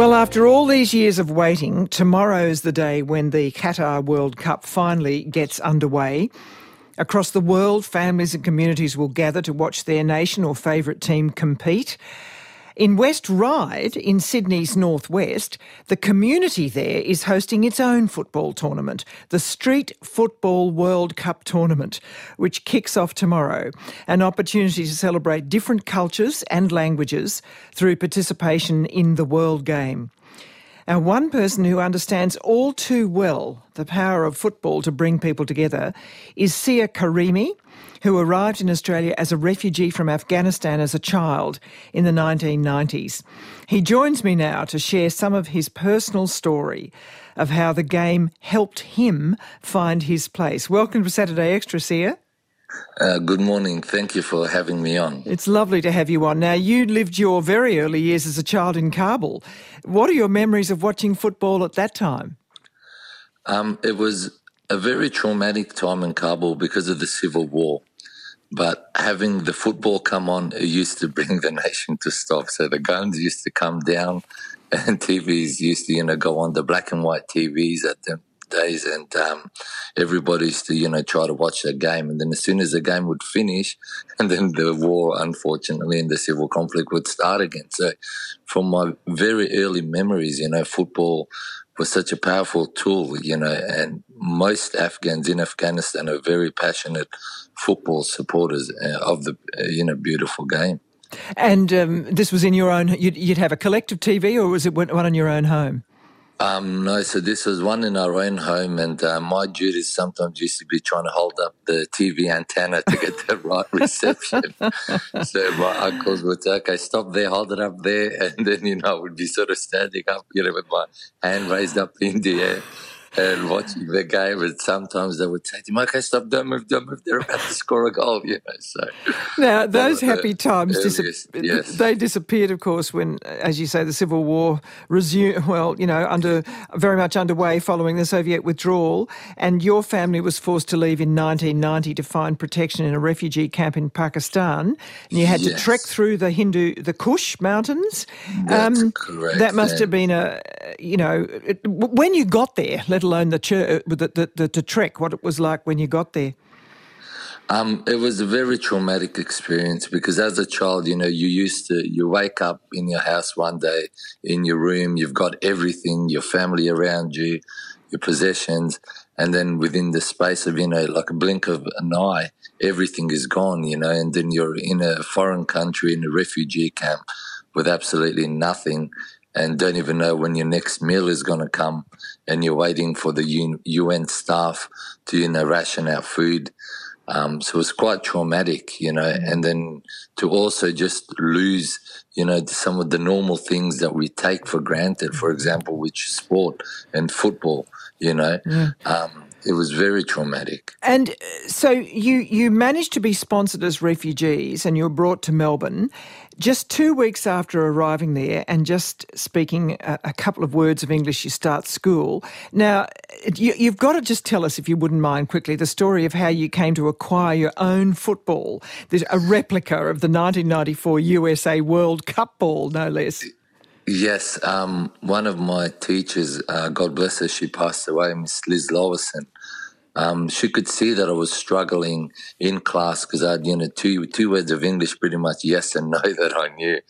Well, after all these years of waiting, tomorrow's the day when the Qatar World Cup finally gets underway. Across the world, families and communities will gather to watch their nation or favourite team compete. In West Ryde, in Sydney's northwest, the community there is hosting its own football tournament, the Street Football World Cup Tournament, which kicks off tomorrow. An opportunity to celebrate different cultures and languages through participation in the World Game. Now, one person who understands all too well the power of football to bring people together is Sia Karimi, who arrived in Australia as a refugee from Afghanistan as a child in the 1990s. He joins me now to share some of his personal story of how the game helped him find his place. Welcome to Saturday Extra, Sia. Uh, good morning. Thank you for having me on. It's lovely to have you on. Now, you lived your very early years as a child in Kabul. What are your memories of watching football at that time? Um, it was a very traumatic time in Kabul because of the civil war. But having the football come on, it used to bring the nation to stop. So the guns used to come down and TVs used to, you know, go on the black and white TVs at the days, and um, everybody used to, you know, try to watch the game. And then as soon as the game would finish, and then the war, unfortunately, and the civil conflict would start again. So, from my very early memories, you know, football was such a powerful tool, you know, and most Afghans in Afghanistan are very passionate football supporters uh, of the, uh, you know, beautiful game. And um, this was in your own, you'd, you'd, have a collective TV or was it one in your own home? Um, no, so this was one in our own home, and uh, my duties sometimes used to be trying to hold up the TV antenna to get the right reception. so my uncles would say, okay, stop there, hold it up there. And then, you know, I would be sort of standing up, you know, with my hand raised up in the air and watching the game. And sometimes they would say to me, okay, stop, don't move, don't move. They're about to score a goal, you know. So now those happy times dis- yes. they disappeared, of course, when, as you say, the civil war resumed. Well, you know, under very much underway following the Soviet withdrawal, and your family was forced to leave in 1990 to find protection in a refugee camp in Pakistan, and you had yes. to trek through the Hindu, the Kush Mountains. That's um, correct. That must have been a, you know, when you got there. Let alone the, church, the, the, the, the trek, what it was like when you got there? Um, it was a very traumatic experience because as a child, you know, you used to, you wake up in your house one day, in your room, you've got everything, your family around you, your possessions, and then within the space of, you know, like a blink of an eye, everything is gone, you know, and then you're in a foreign country, in a refugee camp with absolutely nothing and don't even know when your next meal is going to come and you're waiting for the UN staff to, you know, ration out food. Um, so it's quite traumatic, you know, and then to also just lose, you know, some of the normal things that we take for granted, for example, which sport and football, you know. Yeah. Um, it was very traumatic. And uh, so you you managed to be sponsored as refugees, and you were brought to Melbourne. Just two weeks after arriving there, and just speaking a, a couple of words of English, you start school. Now, you, you've got to just tell us, if you wouldn't mind, quickly the story of how you came to acquire your own football. There's a replica of the 1994 USA World Cup ball, no less. Yes, um, one of my teachers, uh, God bless her, she passed away, Miss Liz Lowison. Um, she could see that I was struggling in class because I had, you know, two two words of English, pretty much yes and no that I knew.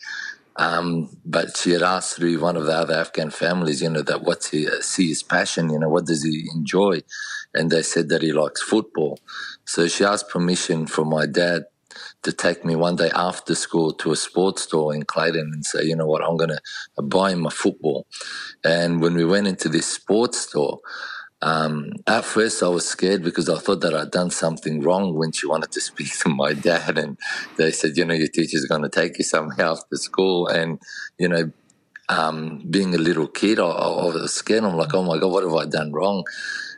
Um, but she had asked through one of the other Afghan families, you know, that what's he uh, see his passion, you know, what does he enjoy, and they said that he likes football. So she asked permission from my dad to take me one day after school to a sports store in Clayton and say, you know what, I'm going to buy him a football. And when we went into this sports store, um, at first I was scared because I thought that I'd done something wrong when she wanted to speak to my dad. And they said, you know, your teacher's going to take you somewhere after school. And, you know, um, being a little kid, I, I was scared. I'm like, oh my God, what have I done wrong?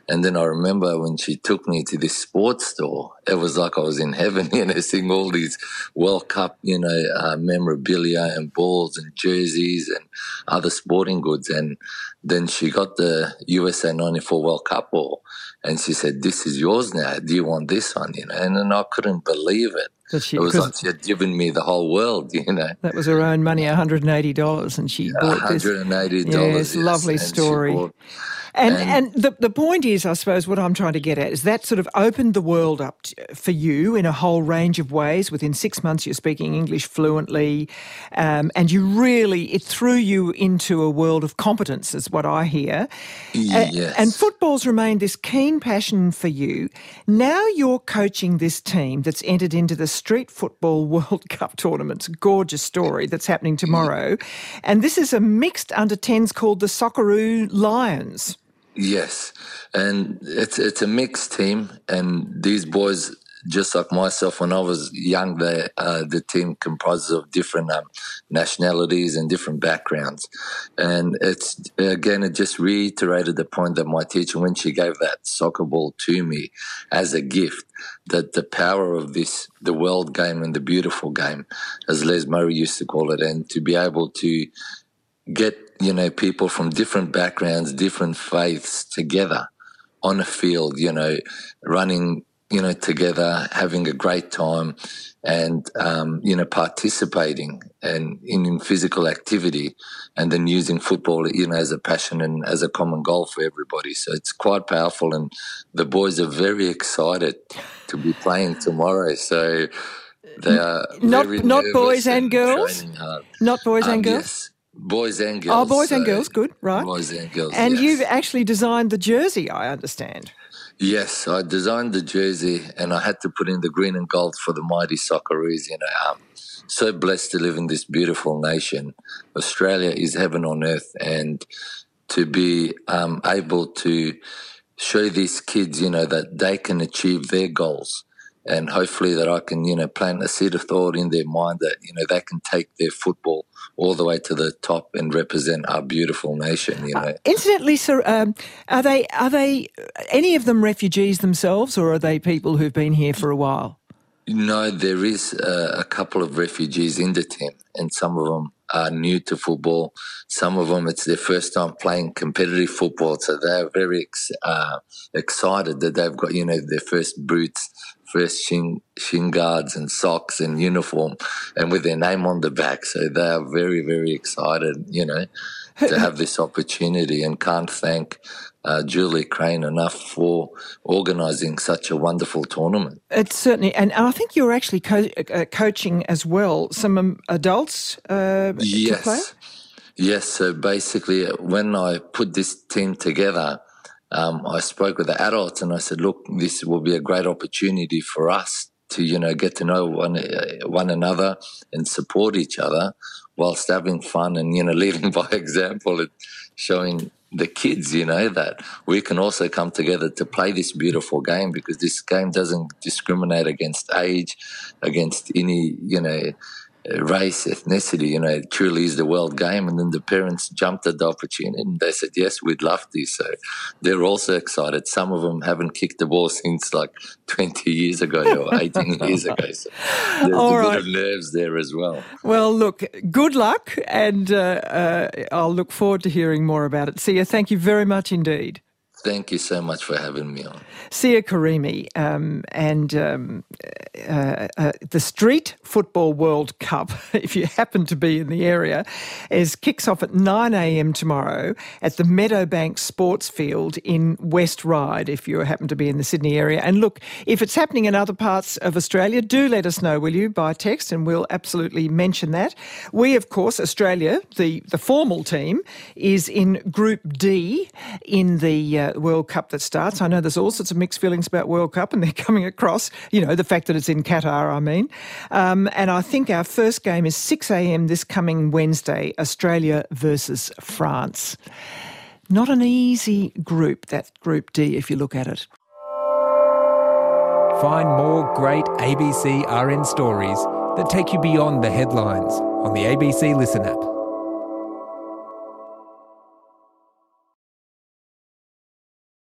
And then I remember when she took me to this sports store, it was like I was in heaven, you know, seeing all these World Cup, you know, uh, memorabilia and balls and jerseys and other sporting goods. And then she got the USA 94 World Cup ball and she said, This is yours now. Do you want this one? You know, and then I couldn't believe it. That she, it was like she had given me the whole world, you know. That was her own money, $180, and she bought $180, this. $180, yes. lovely story. And, and, and the, the point is, I suppose, what I'm trying to get at is that sort of opened the world up for you in a whole range of ways. Within six months, you're speaking English fluently, um, and you really, it threw you into a world of competence, is what I hear. Yes. Uh, and football's remained this keen passion for you. Now you're coaching this team that's entered into the Street Football World Cup tournaments. Gorgeous story that's happening tomorrow. And this is a mixed under 10s called the Socceroo Lions. Yes, and it's it's a mixed team, and these boys, just like myself, when I was young, they, uh, the team comprises of different um, nationalities and different backgrounds, and it's again, it just reiterated the point that my teacher, when she gave that soccer ball to me as a gift, that the power of this, the world game and the beautiful game, as Les Murray used to call it, and to be able to get you know people from different backgrounds, different faiths together on a field, you know, running you know together, having a great time, and um, you know participating and in, in physical activity, and then using football you know as a passion and as a common goal for everybody. So it's quite powerful, and the boys are very excited to be playing tomorrow. So. They are not not boys and, girls. Not boys um, and girls. Yes. Boys and girls. Oh, boys so and girls, good, right. Boys and girls. And yes. you've actually designed the jersey, I understand. Yes, I designed the jersey and I had to put in the green and gold for the mighty Socceroos. You know, I'm so blessed to live in this beautiful nation. Australia is heaven on earth, and to be um, able to show these kids, you know, that they can achieve their goals and hopefully that I can, you know, plant a seed of thought in their mind that, you know, they can take their football all the way to the top and represent our beautiful nation, you know. Uh, incidentally, sir, um, are they, are they, any of them refugees themselves or are they people who've been here for a while? No, there is uh, a couple of refugees in the team, and some of them are new to football. Some of them, it's their first time playing competitive football, so they're very ex- uh, excited that they've got you know their first boots, first shin, shin guards and socks and uniform, and with their name on the back. So they are very very excited, you know, to have this opportunity, and can't thank uh, Julie Crane enough for organising such a wonderful tournament. It's certainly, and I think you're actually co- uh, coaching as well some um, adults. Uh, yes, yes. So basically, uh, when I put this team together. Um, I spoke with the adults and I said, "Look, this will be a great opportunity for us to, you know, get to know one uh, one another and support each other, whilst having fun and you know leading by example and showing the kids, you know, that we can also come together to play this beautiful game because this game doesn't discriminate against age, against any, you know, race, ethnicity, you know, it truly is the world game. And then the parents jumped at the opportunity and they said, yes, we'd love to. So they're also excited. Some of them haven't kicked the ball since like 20 years ago or 18 years ago. So there's All a right. bit of nerves there as well. Well, look, good luck. And uh, uh, I'll look forward to hearing more about it. Siya, thank you very much indeed. Thank you so much for having me on. Siya Karimi um, and um, uh, uh, the Street Football World Cup, if you happen to be in the area, is kicks off at 9 a.m. tomorrow at the Meadowbank Sports Field in West Ryde, if you happen to be in the Sydney area. And look, if it's happening in other parts of Australia, do let us know, will you, by text, and we'll absolutely mention that. We, of course, Australia, the, the formal team, is in Group D in the uh, World Cup that starts. I know there's all sorts of mixed feelings about World Cup, and they're coming across. You know, the fact that it's in Qatar. I mean, um, and I think our first game is 6 a.m. this coming Wednesday. Australia versus France. Not an easy group, that Group D, if you look at it. Find more great ABC RN stories that take you beyond the headlines on the ABC Listen app.